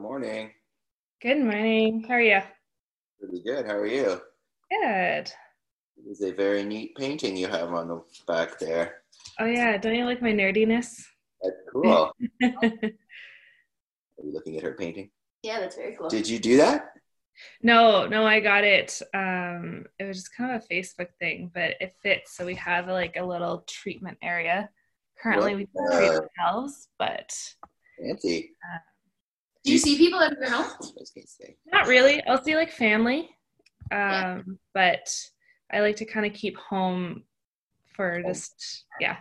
Good morning. Good morning. How are you? Pretty good. How are you? Good. It is a very neat painting you have on the back there. Oh yeah, don't you like my nerdiness? That's cool. are you looking at her painting? Yeah, that's very cool. Did you do that? no, no, I got it. Um, it was just kind of a Facebook thing, but it fits. So we have like a little treatment area. Currently, we treat uh, ourselves, but Fancy. Do you see people at your home? I was gonna say. not really. I'll see like family, um, Yeah. but I like to kind of keep home for just yeah,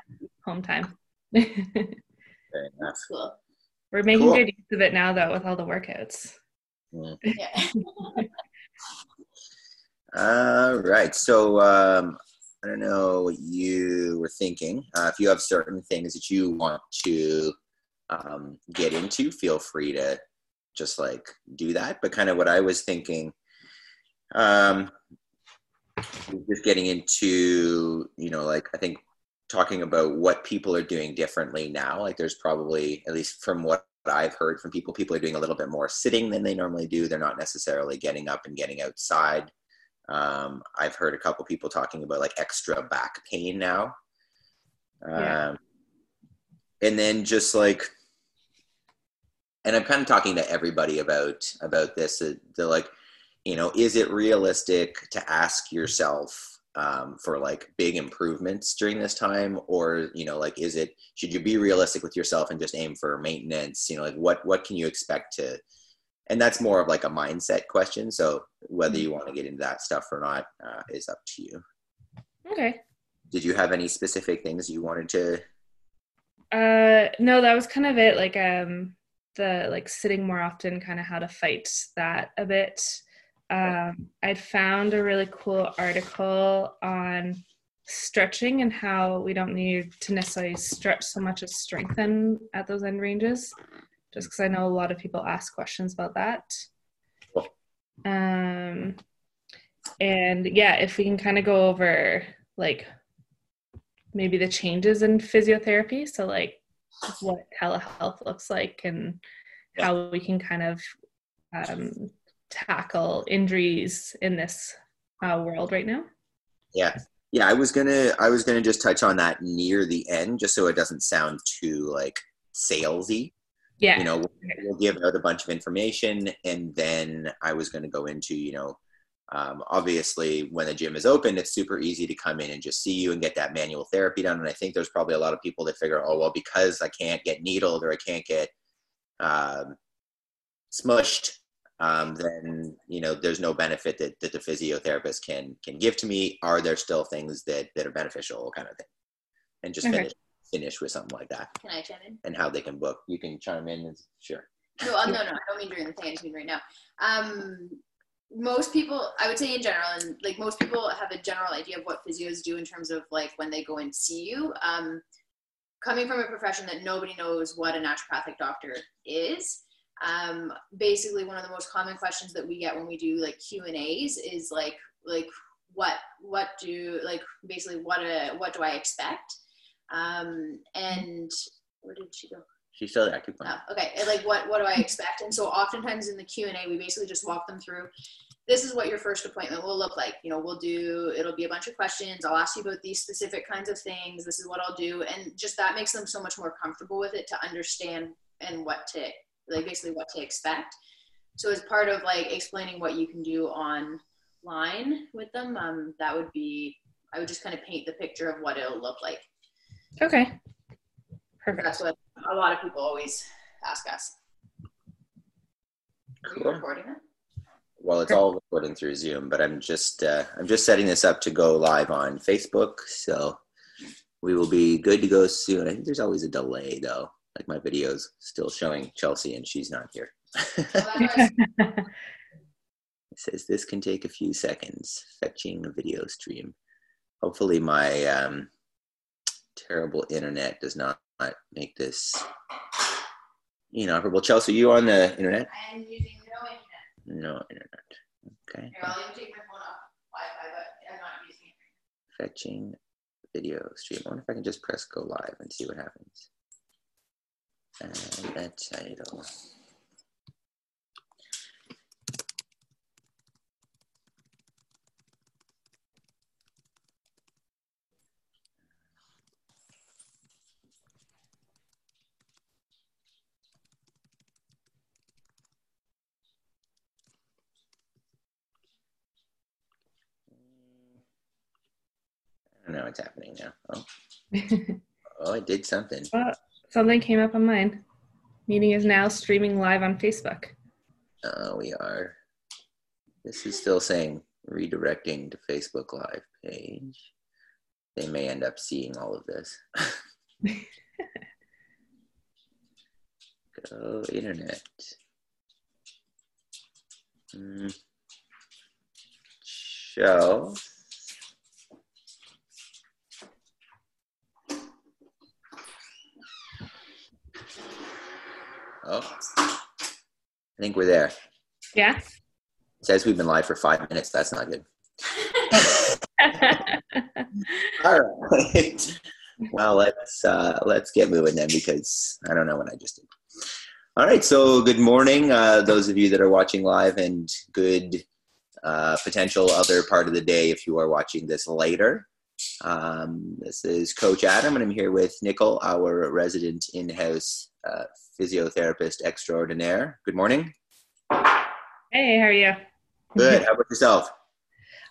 home time. That's cool. We're making Cool. good use of it now, though, with all the workouts. Mm. Yeah. All right. So um, I don't know what you were thinking. Uh, if you have certain things that you want to um, get into, feel free to just like do that. But kind of what I was thinking, um, just getting into, you know, like I think talking about what people are doing differently now. Like there's probably, at least from what I've heard from people, people are doing a little bit more sitting than they normally do. They're not necessarily getting up and getting outside. Um, I've heard a couple people talking about like extra back pain now. Um, Yeah. And then just like, and I'm kind of talking to everybody about about this. uh, They're like, you know, is it realistic to ask yourself um, for like big improvements during this time, or you know, like, is it should you be realistic with yourself and just aim for maintenance? You know, like what what can you expect to and that's more of like a mindset question. So whether you want to get into that stuff or not uh, is up to you. Okay. Did you have any specific things you wanted to? Uh, no, that was kind of it. Like, um, the like sitting more often, kind of how to fight that a bit. Um, I'd found a really cool article on stretching and how we don't need to necessarily stretch so much as strengthen at those end ranges. Just because I know a lot of people ask questions about that. Um, and yeah, if we can kind of go over like maybe the changes in physiotherapy. So, like what telehealth looks like and how we can kind of um, tackle injuries in this uh, world right now. Yeah, yeah. I was gonna I was gonna just touch on that near the end, just so it doesn't sound too like salesy. Yeah. You know, we'll, we'll give out a bunch of information, and then I was gonna go into you know. Um, obviously, when the gym is open, it's super easy to come in and just see you and get that manual therapy done. And I think there's probably a lot of people that figure, oh, well, because I can't get needled or I can't get um, smushed, um, then you know there's no benefit that, that the physiotherapist can can give to me. Are there still things that that are beneficial, kind of thing? And just Okay. finish finish with something like that, Can I chime in? and how they can book. You can chime in. And, sure. No, uh, no, no. I don't mean during the thing. I just mean right now. Um, most people, I would say in general, and like most people have a general idea of what physios do in terms of like when they go and see you. Um, coming from a profession that nobody knows what a naturopathic doctor is, um, basically one of the most common questions that we get when we do like Q and A's is like like what what do like basically what a what do I expect? Um, and where did she go? She's still there. Keep going. Oh, okay. And, Like what what do I expect? And so oftentimes in the Q and A, we basically just walk them through. This is what your first appointment will look like. You know, we'll do. It'll be a bunch of questions. I'll ask you about these specific kinds of things. This is what I'll do, and just that makes them so much more comfortable with it to understand and what to like basically what to expect. So as part of like explaining what you can do online with them, um, that would be I would just kind of paint the picture of what it'll look like. Okay. Perfect. That's what a lot of people always ask us. Are you Cool. recording it? Well, it's all recording through Zoom, but I'm just uh, I'm just setting this up to go live on Facebook, so we will be good to go soon. I think there's always a delay though. Like my video's still showing Chelsea and she's not here. That's right. It says this can take a few seconds. Fetching a video stream. Hopefully, my um, terrible internet does not make this inoperable. Chelsea, you on the internet? I am using no internet. No internet. Okay. Here, I'll even take my phone off Wi-Fi, but I'm not using it. Fetching video stream. I wonder if I can just press go live and see what happens. And that title. It's happening now. Oh, oh, I did something. well, something came up on mine. Meeting is now streaming live on Facebook. Oh, we are. This is still saying redirecting to Facebook Live page. They may end up seeing all of this. Go internet. Mm. Show. Oh, I think we're there. Yeah. It says we've been live for five minutes. That's not good. All right. well, let's uh, let's get moving then because I don't know what I just did. All right. So, good morning, uh, those of you that are watching live, and good uh, potential other part of the day if you are watching this later. Um, this is Coach Adam, and I'm here with Nicol, our resident in-house uh, physiotherapist extraordinaire. Good morning. hey, how are you? Good. How about yourself?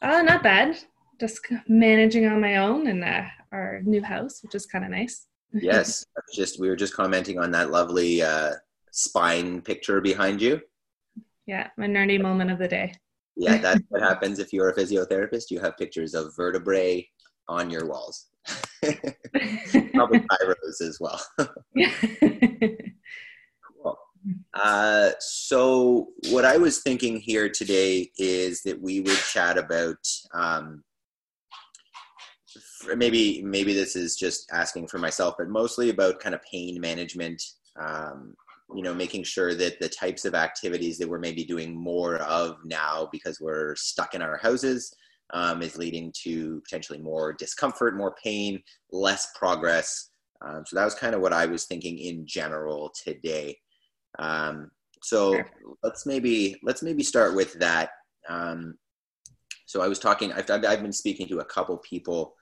Oh, not bad. Just managing on my own in uh, our new house, which is kind of nice. yes. Just we were just commenting on that lovely uh, spine picture behind you. Yeah, my nerdy moment of the day. Yeah, that's what happens if you're a physiotherapist. You have pictures of vertebrae on your walls. Probably chiros as well. cool. Uh, so, what I was thinking here today is that we would chat about um, maybe maybe this is just asking for myself, but mostly about kind of pain management. Um, you know, making sure that the types of activities that we're maybe doing more of now because we're stuck in our houses um, is leading to potentially more discomfort, more pain, less progress. Um, so that was kind of what I was thinking in general today. Um, so let's maybe let's maybe start with that. Um, so I was talking. I've, I've been speaking to a couple people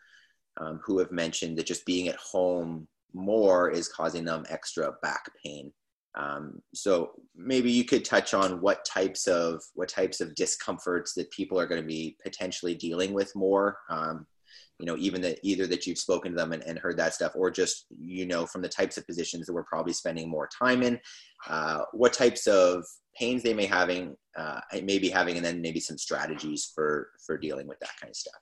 um, who have mentioned that just being at home more is causing them extra back pain. Um, so maybe you could touch on what types of what types of discomforts that people are going to be potentially dealing with more. Um, you know, even that either that you've spoken to them and, and, heard that stuff, or just you know from the types of positions that we're probably spending more time in, uh, what types of pains they may having uh, may be having, and then maybe some strategies for for dealing with that kind of stuff.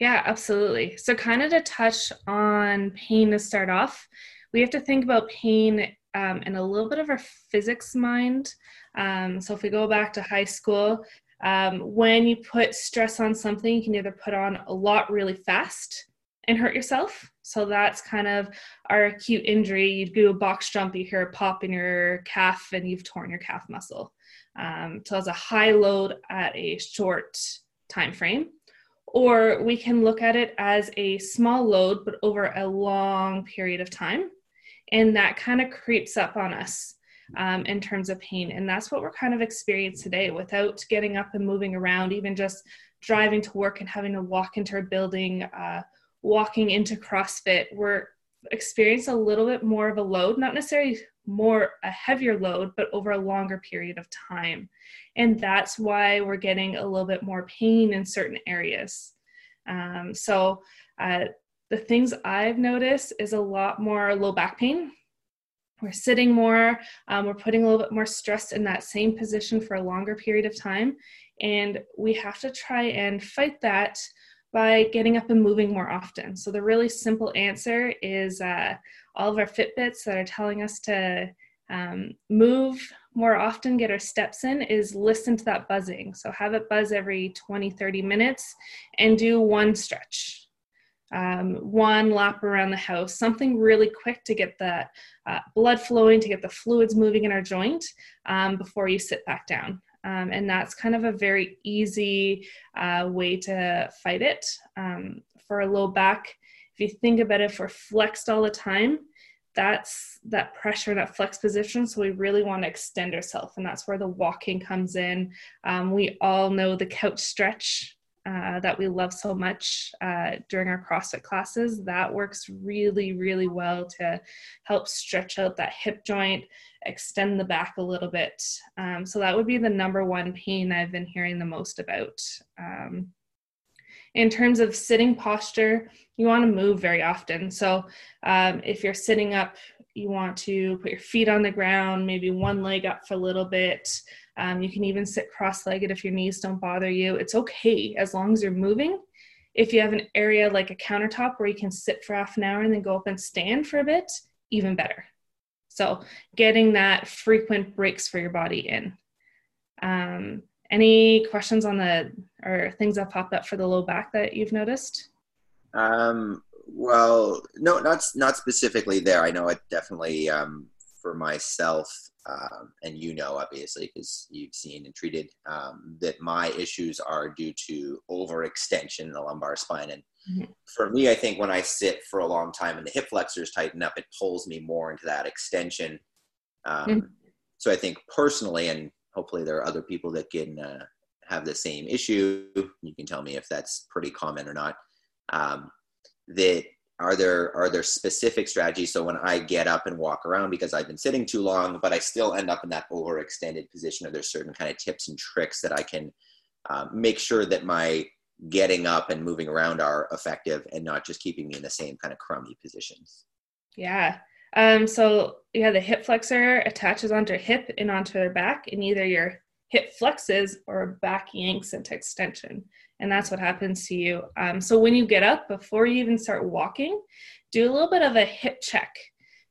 Yeah, absolutely. So, kind of to touch on pain to start off, we have to think about pain um, in a little bit of our physics mind. Um, so if we go back to high school, um, when you put stress on something, you can either put on a lot really fast and hurt yourself. So that's kind of our acute injury. You'd do a box jump, you hear a pop in your calf, and you've torn your calf muscle. Um, so it's a high load at a short time frame. Or we can look at it as a small load, but over a long period of time and that kind of creeps up on us um, in terms of pain. And that's what we're kind of experiencing today without getting up and moving around even just driving to work and having to walk into a building uh, walking into crossfit. We're experiencing a little bit more of a load not necessarily more a heavier load but over a longer period of time. And that's why we're getting a little bit more pain in certain areas. Um, so uh, the things I've noticed is a lot more low back pain. We're sitting more, um, we're putting a little bit more stress in that same position for a longer period of time. And we have to try and fight that by getting up and moving more often. So, the really simple answer is uh, all of our Fitbits that are telling us to um, move more often, get our steps in, is listen to that buzzing. So, have it buzz every 20, 30 minutes and do one stretch um, one lap around the house, something really quick to get the uh, blood flowing, to get the fluids moving in our joint um, before you sit back down. Um, and that's kind of a very easy uh, way to fight it. Um, for a low back, if you think about it, if we're flexed all the time, that's that pressure, that flex position. So we really want to extend ourselves, and that's where the walking comes in. Um, we all know the couch stretch uh, that we love so much uh, during our CrossFit classes. That works really, really well to help stretch out that hip joint, extend the back a little bit. Um, so that would be the number one pain I've been hearing the most about. Um, in terms of sitting posture, you want to move very often. So um, if you're sitting up, you want to put your feet on the ground, maybe one leg up for a little bit. Um, you can even sit cross legged if your knees don't bother you. It's okay as long as you're moving. If you have an area like a countertop where you can sit for half an hour and then go up and stand for a bit, even better. So, getting that frequent breaks for your body in. Um, any questions on the or things that popped up for the low back that you've noticed? Um, well, no, not not specifically there. I know it definitely um, for myself, um, and you know, obviously, because you've seen and treated um, that my issues are due to overextension in the lumbar spine. And mm-hmm. for me, I think when I sit for a long time and the hip flexors tighten up, it pulls me more into that extension. Um, mm-hmm. So I think personally, and hopefully there are other people that can uh, have the same issue. You can tell me if that's pretty common or not. Um, that are there are there specific strategies? So when i get up and walk around because i've been sitting too long but i still end up in that overextended position are there certain kind of tips and tricks that i can um, make sure that my getting up and moving around are effective and not just keeping me in the same kind of crummy positions. Yeah. Um, so yeah the hip flexor attaches onto hip and onto their back and either your hip flexes or back yanks into extension and that's what happens to you. Um, so when you get up, before you even start walking, do a little bit of a hip check.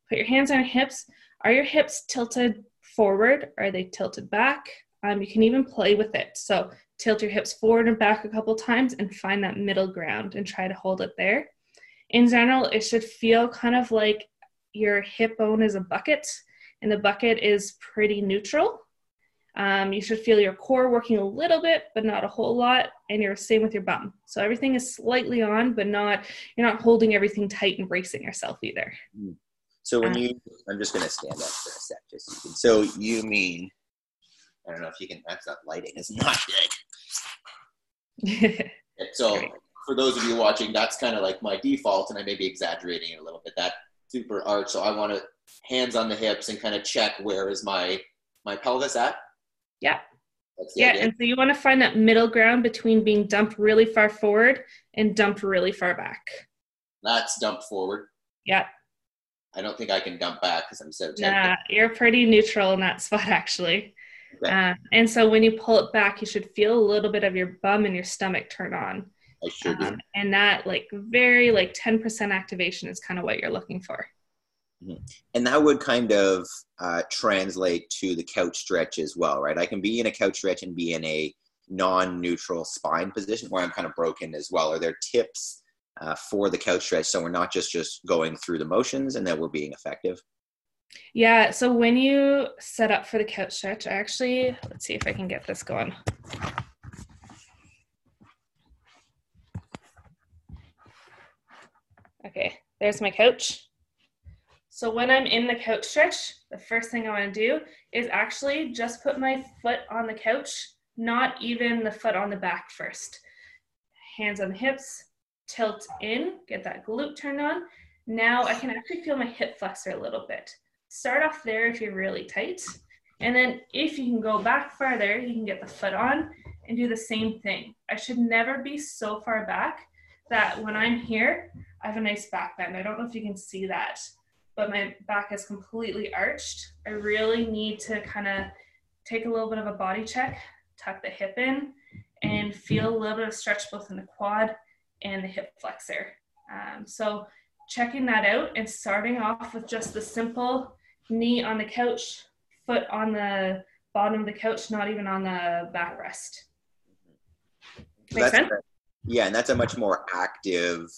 Put your hands on your hips. Are your hips tilted forward? Are they tilted back? Um, you can even play with it. So tilt your hips forward and back a couple times and find that middle ground and try to hold it there. In general, it should feel kind of like your hip bone is a bucket and the bucket is pretty neutral. Um, you should feel your core working a little bit, but not a whole lot, and you're same with your bum. So everything is slightly on, but not you're not holding everything tight and bracing yourself either. Hmm. So when um, you, I'm just going to stand up for a sec, just so you, can, so you mean, I don't know if you can. That's not lighting. It's not good. so for those of you watching, that's kind of like my default, and I may be exaggerating it a little bit. That super arch. So I want to hands on the hips and kind of check where is my my pelvis at yeah. Yeah, idea. and so you want to find that middle ground between being dumped really far forward and dumped really far back. That's dumped forward. Yeah. I don't think I can dump back because I'm so tempted. Nah, you're pretty neutral in that spot actually. Okay. Uh, and so when you pull it back, you should feel a little bit of your bum and your stomach turn on. I sure do. Um, and that like very like 10% activation is kind of what you're looking for. Mm-hmm. And that would kind of uh, translate to the couch stretch as well, right? I can be in a couch stretch and be in a non-neutral spine position where I'm kind of broken as well. Are there tips uh, for the couch stretch so we're not just just going through the motions and that we're being effective? Yeah. So when you set up for the couch stretch, I actually let's see if I can get this going. Okay, there's my couch. So when I'm in the couch stretch, the first thing I want to do is actually just put my foot on the couch, not even the foot on the back first. Hands on the hips, tilt in, get that glute turned on. Now I can actually feel my hip flexor a little bit. Start off there if you're really tight. And then if you can go back farther, you can get the foot on and do the same thing. I should never be so far back that when I'm here, I have a nice back bend. I don't know if you can see that but my back is completely arched. I really need to kind of take a little bit of a body check, tuck the hip in, and feel a little bit of stretch both in the quad and the hip flexor. Um, so checking that out and starting off with just the simple knee on the couch, foot on the bottom of the couch, not even on the backrest. Make sense? A, yeah, and that's a much more active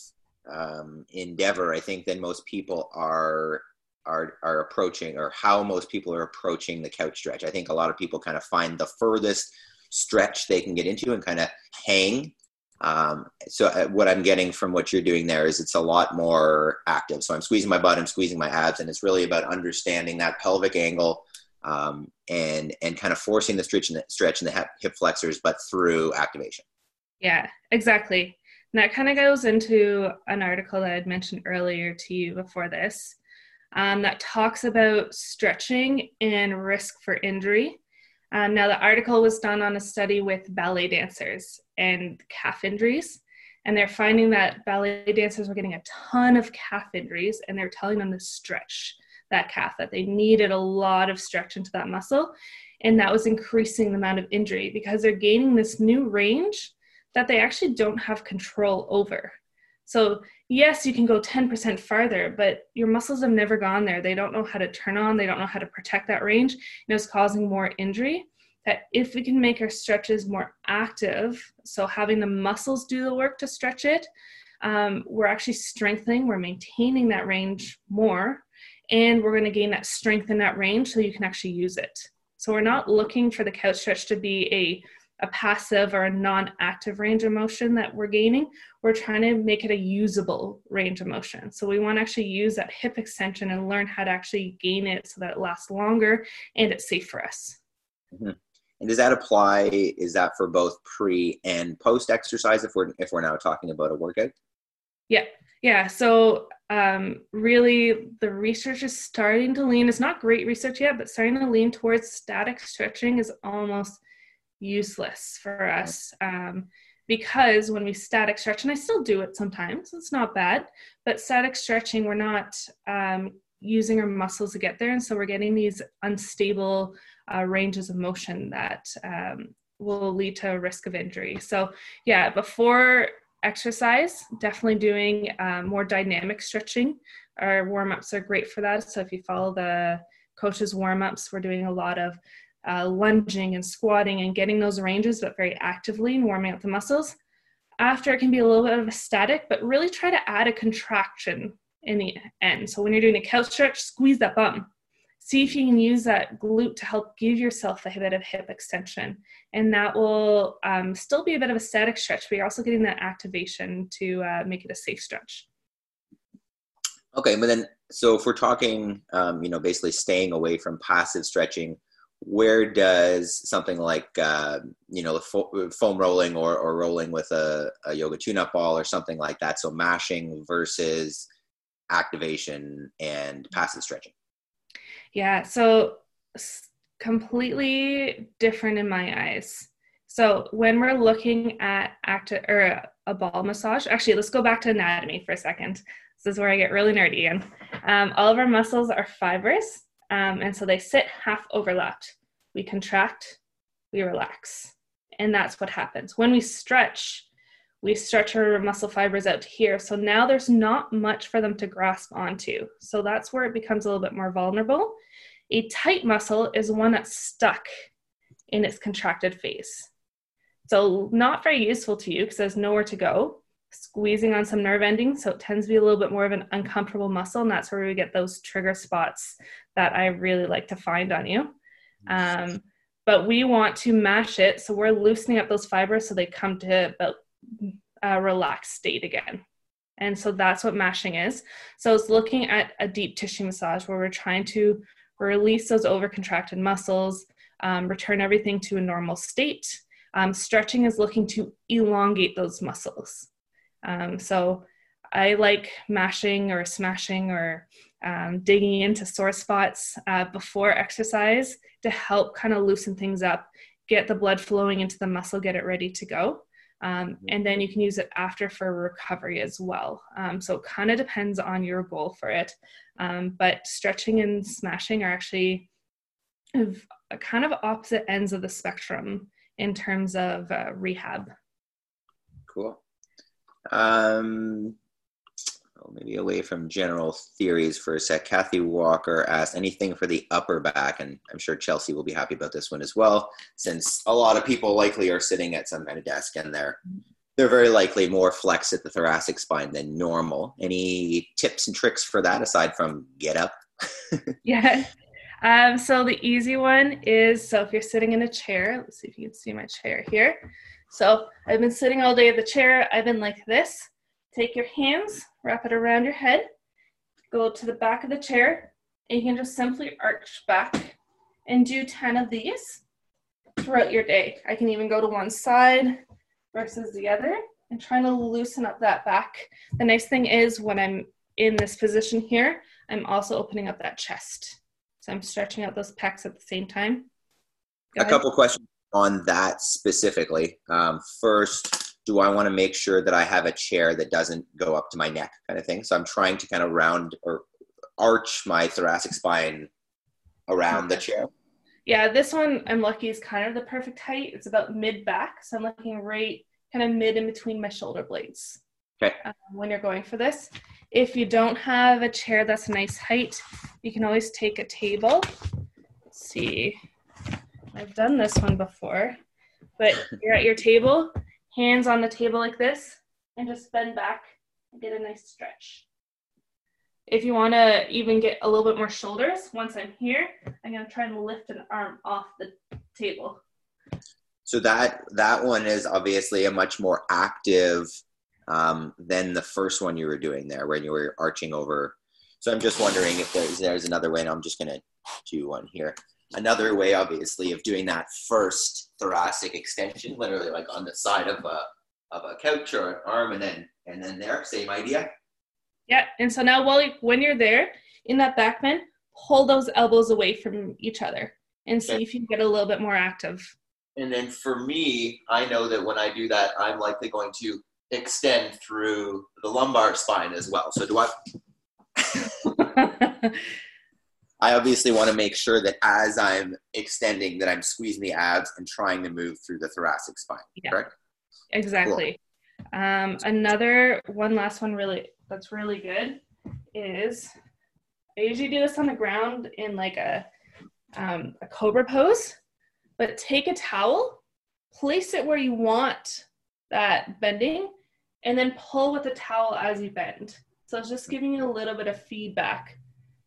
um, endeavor, I think, than most people are are are approaching, or how most people are approaching the couch stretch. I think a lot of people kind of find the furthest stretch they can get into and kind of hang. Um, so uh, what I'm getting from what you're doing there is it's a lot more active. So I'm squeezing my butt, I'm squeezing my abs, and it's really about understanding that pelvic angle um, and and kind of forcing the stretch in the stretch in the hip flexors, but through activation. Yeah, exactly. And that kind of goes into an article that I'd mentioned earlier to you before this um, that talks about stretching and risk for injury. Um, now, the article was done on a study with ballet dancers and calf injuries. And they're finding that ballet dancers were getting a ton of calf injuries, and they're telling them to stretch that calf, that they needed a lot of stretch into that muscle. And that was increasing the amount of injury because they're gaining this new range that they actually don't have control over. So, yes, you can go 10% farther, but your muscles have never gone there. They don't know how to turn on, they don't know how to protect that range, and it's causing more injury. That if we can make our stretches more active, so having the muscles do the work to stretch it, um, we're actually strengthening, we're maintaining that range more, and we're going to gain that strength in that range so you can actually use it. So, we're not looking for the couch stretch to be a a passive or a non-active range of motion that we're gaining we're trying to make it a usable range of motion. So we want to actually use that hip extension and learn how to actually gain it so that it lasts longer and it's safe for us. Mm-hmm. and does that apply is that for both pre and post exercise if we're if we're now talking about a workout? Yeah yeah. So um, really the research is starting to lean it's not great research yet but starting to lean towards static stretching is almost useless for us um, because when we static stretch, and I still do it sometimes, it's not bad, but static stretching, we're not um, using our muscles to get there. And so we're getting these unstable uh, ranges of motion that um, will lead to a risk of injury. So, yeah, before exercise, definitely doing uh, more dynamic stretching. Our warm ups are great for that. So, if you follow the coach's warm ups, we're doing a lot of uh, lunging and squatting and getting those ranges, but very actively and warming up the muscles. After, it can be a little bit of a static, but really try to add a contraction in the end. So when you're doing a couch stretch, squeeze that bum. See if you can use that glute to help give yourself a bit of hip extension. And that will um, still be a bit of a static stretch, but you're also getting that activation to uh, make it a safe stretch. Okay, but then, so if we're talking, um, you know, basically staying away from passive stretching, where does something like uh, you know fo- foam rolling or, or rolling with a, a yoga tune-up ball or something like that. So mashing versus activation and passive stretching. Yeah so completely different in my eyes. So when we're looking at active or a, ball massage actually let's go back to anatomy for a second. This is where i get really nerdy again. Um, all of our muscles are fibers um, and so they sit half overlapped. We contract, we relax. And that's what happens. When we stretch, we stretch our muscle fibers out to here. So now there's not much for them to grasp onto. So that's where it becomes a little bit more vulnerable. A tight muscle is one that's stuck in its contracted phase. So, not very useful to you because there's nowhere to go squeezing on some nerve endings. So it tends to be a little bit more of an uncomfortable muscle. And that's where we get those trigger spots that I really like to find on you. Um, but we want to mash it. So we're loosening up those fibers so they come to a relaxed state again. And so that's what mashing is. So it's looking at a deep tissue massage where we're trying to release those overcontracted muscles, um, return everything to a normal state. Um, stretching is looking to elongate those muscles. Um, so I like mashing or smashing or um, digging into sore spots uh, before exercise to help kind of loosen things up, get the blood flowing into the muscle, get it ready to go. Um, mm-hmm. and then you can use it after for recovery as well. Um, so it kind of depends on your goal for it. Um, but stretching and smashing are actually kind of opposite ends of the spectrum in terms of uh, rehab. Cool. Um, maybe away from general theories for a sec. Kathy Walker asked anything for the upper back, and I'm sure Chelsea will be happy about this one as well, since a lot of people likely are sitting at some kind of desk and they're they're very likely more flex at the thoracic spine than normal. Any tips and tricks for that aside from get up? yeah. Um, so the easy one is so if you're sitting in a chair, let's see if you can see my chair here. So I've been sitting all day at the chair. I've been like this. Take your hands, wrap it around your head, go to the back of the chair, and you can just simply arch back and do 10 of these throughout your day. I can even go to one side versus the other and trying to loosen up that back. The nice thing is when I'm in this position here, I'm also opening up that chest. So I'm stretching out those pecs at the same time. Go a ahead. couple questions on that specifically. Um, first, do I want to make sure that I have a chair that doesn't go up to my neck kind of thing? So I'm trying to kind of round or arch my thoracic spine around the chair. Yeah, this one I'm lucky is kind of the perfect height. It's about mid back, so I'm looking right kind of mid in between my shoulder blades. Okay. Um, when you're going for this, if you don't have a chair that's a nice height, you can always take a table. Let's see, I've done this one before, but you're at your table, hands on the table like this, and just bend back and get a nice stretch. If you want to even get a little bit more shoulders, once I'm here, I'm going to try and lift an arm off the table. So that that one is obviously a much more active um, than the first one you were doing there when you were arching over. So I'm just wondering if there's there's another way, and I'm just gonna do one here. Another way, obviously, of doing that first thoracic extension, literally like on the side of a of a couch or an arm, and then and then there, same idea. Yeah, and so now while you, when you're there in that back bend, pull those elbows away from each other and see Okay. if you can get a little bit more active. And then for me, I know that when I do that, I'm likely going to extend through the lumbar spine as well. So do I? I obviously want to make sure that as I'm extending, that I'm squeezing the abs and trying to move through the thoracic spine. Yeah. Correct. exactly. Um, another one last one really that's really good is I usually do this on the ground in like a um, a cobra pose, but take a towel, place it where you want that bending, and then pull with the towel as you bend. So it's just giving you a little bit of feedback.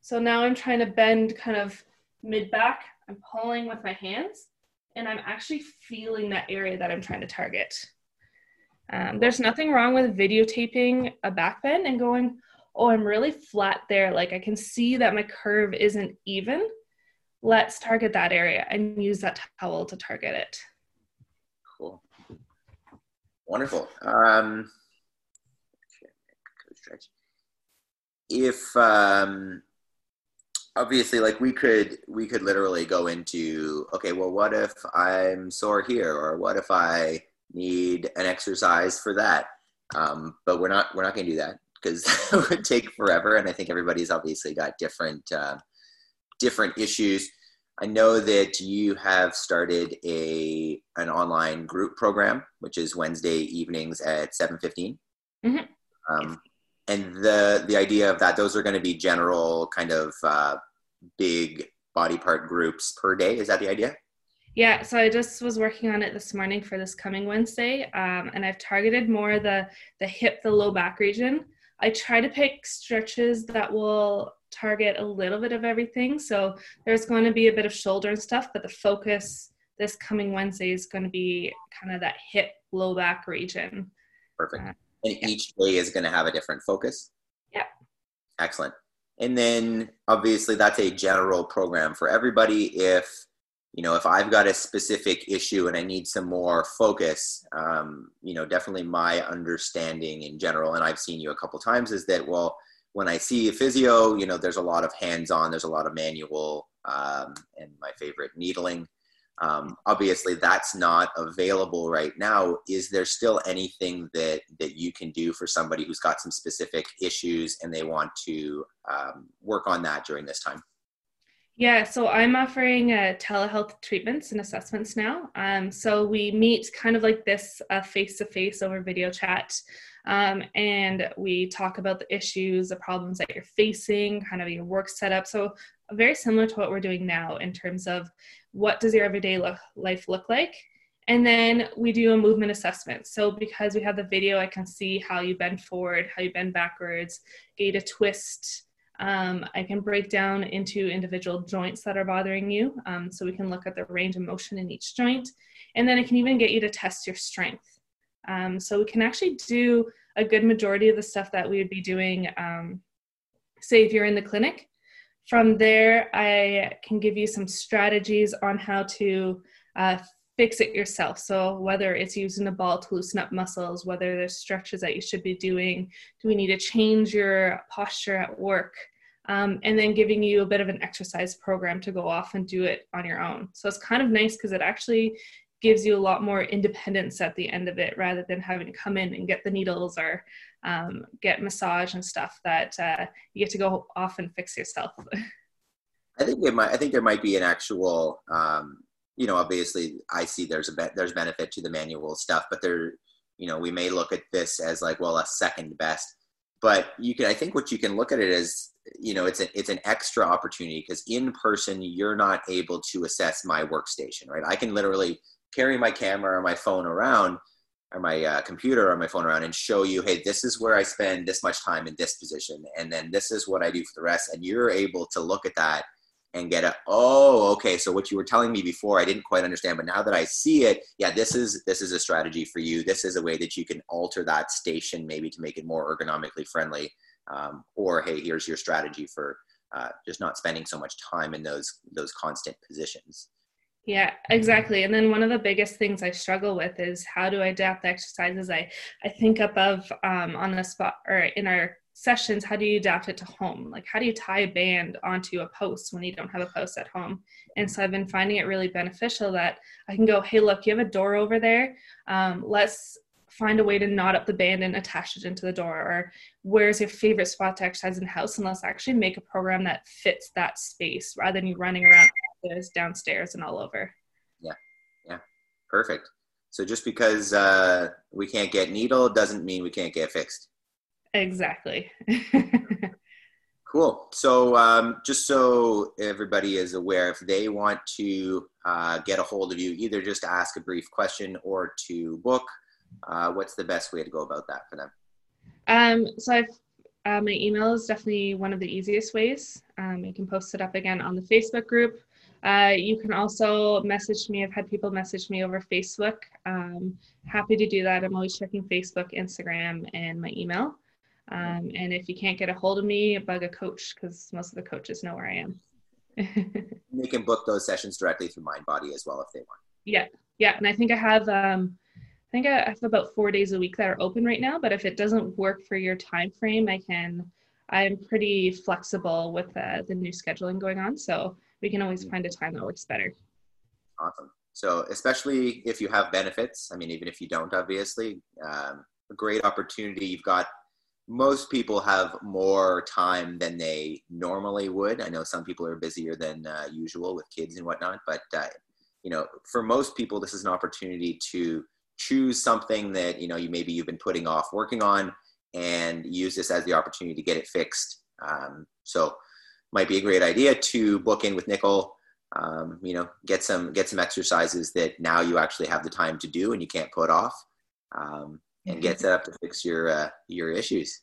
So now I'm trying to bend kind of mid back. I'm pulling with my hands, and I'm actually feeling that area that I'm trying to target. Um, there's nothing wrong with videotaping a back bend and going, oh, I'm really flat there. Like I can see that my curve isn't even. Let's target that area and use that towel to target it. Cool. Wonderful. Um. If um, obviously, like we could, we could literally go into okay. Well, what if I'm sore here, or what if I need an exercise for that? Um, but we're not, we're not going to do that because it would take forever, and I think everybody's obviously got different, uh, different issues. I know that you have started a an online group program, which is Wednesday evenings at seven fifteen. Mhm. Um, and the the idea of that, those are going to be general kind of uh, big body part groups per day. Is that the idea? Yeah, so I just was working on it this morning for this coming Wednesday, um, and I've targeted more the the hip, the low back region. I try to pick stretches that will target a little bit of everything. So there's going to be a bit of shoulder and stuff, but the focus this coming Wednesday is going to be kind of that hip, low back region. Perfect. Uh, And each day is going to have a different focus. Yeah. Excellent. And then obviously that's a general program for everybody. If you know, if I've got a specific issue and I need some more focus, um, you know, definitely my understanding in general, and I've seen you a couple times, is that well, when I see a physio, you know, there's a lot of hands-on, there's a lot of manual, um, and my favorite needling. Um, obviously, that's not available right now. Is there still anything that that you can do for somebody who's got some specific issues and they want to um, work on that during this time? Yeah, so I'm offering uh, telehealth treatments and assessments now. Um, so we meet kind of like this face to face over video chat. Um, and we talk about the issues, the problems that you're facing, kind of your work setup. So very similar to what we're doing now in terms of what does your everyday look, life look like. And then we do a movement assessment. So because we have the video, I can see how you bend forward, how you bend backwards, get a twist, um, I can break down into individual joints that are bothering you. Um, so we can look at the range of motion in each joint. And then I can even get you to test your strength. Um, so we can actually do a good majority of the stuff that we would be doing, um, say, if you're in the clinic. From there, I can give you some strategies on how to uh, fix it yourself. So whether it's using a ball to loosen up muscles, whether there's stretches that you should be doing, do we need to change your posture at work? Um, and then giving you a bit of an exercise program to go off and do it on your own. So it's kind of nice because it actually gives you a lot more independence at the end of it rather than having to come in and get the needles or um, get massage and stuff that uh, you get to go off and fix yourself. I think it might. I think there might be an actual. Um, you know, obviously, I see there's a be- there's benefit to the manual stuff, but there, you know, we may look at this as like, well, a second best. But you can. I think what you can look at it as, you know, it's an it's an extra opportunity because in person you're not able to assess my workstation, right? I can literally carry my camera or my phone around or my uh, computer or my phone around and show you, hey, this is where I spend this much time in this position, and then this is what I do for the rest, and you're able to look at that and get a oh okay so what you were telling me before i didn't quite understand but now that i see it yeah this is this is a strategy for you. This is a way that you can alter that station maybe to make it more ergonomically friendly um, or hey here's your strategy for uh, just not spending so much time in those those constant positions yeah exactly. And then one of the biggest things i struggle with is how do i adapt the exercises i i think above um, on the spot or in our sessions how do you adapt it to home? Like how do you tie a band onto a post when you don't have a post at home? And so i've been finding it really beneficial that i can go hey look you have a door over there. Um, let's find a way to knot up the band and attach it into the door. Or where's your favorite spot to exercise in the house? And let's actually make a program that fits that space rather than you running around downstairs and all over yeah yeah perfect so just because uh, we can't get needle doesn't mean we can't get fixed Exactly. cool. So, um, just so everybody is aware, if they want to uh, get a hold of you, either just to ask a brief question or to book, uh, what's the best way to go about that for them? Um, so, I've uh, my email is definitely one of the easiest ways. Um, you can post it up again on the Facebook group. Uh, you can also message me. I've had people message me over Facebook. Um, happy to do that. I'm always checking Facebook, Instagram, and my email. Um, and if you can't get a hold of me, bug a coach because most of the coaches know where I am. they can book those sessions directly through MindBody as well if they want. Yeah, yeah, and I think I have um, I think I have about four days a week that are open right now. But if it doesn't work for your time frame, I can. I'm pretty flexible with uh, the new scheduling going on, so we can always find a time that works better. Awesome. So especially if you have benefits, I mean, even if you don't, obviously, um, a great opportunity. You've got most people have more time than they normally would. I know some people are busier than uh, usual with kids and whatnot, but uh, you know, for most people, this is an opportunity to choose something that you know you maybe you've been putting off working on, and use this as the opportunity to get it fixed. Um, so, might be a great idea to book in with Nicol. Um, you know, get some get some exercises that now you actually have the time to do and you can't put off. Um, and get set up to fix your uh, your issues.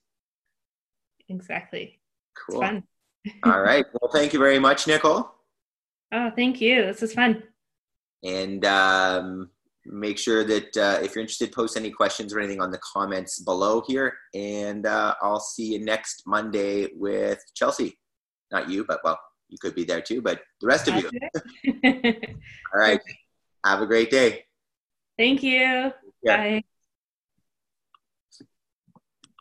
Exactly. Cool. All right. Well, thank you very much, Nicol. Oh, thank you. This is fun. And um, make sure that uh, if you're interested, post any questions or anything on the comments below here. And uh, I'll see you next Monday with Chelsea. Not you, but well, you could be there too, but the rest of you. All right. Have a great day. Thank you. Yeah. Bye.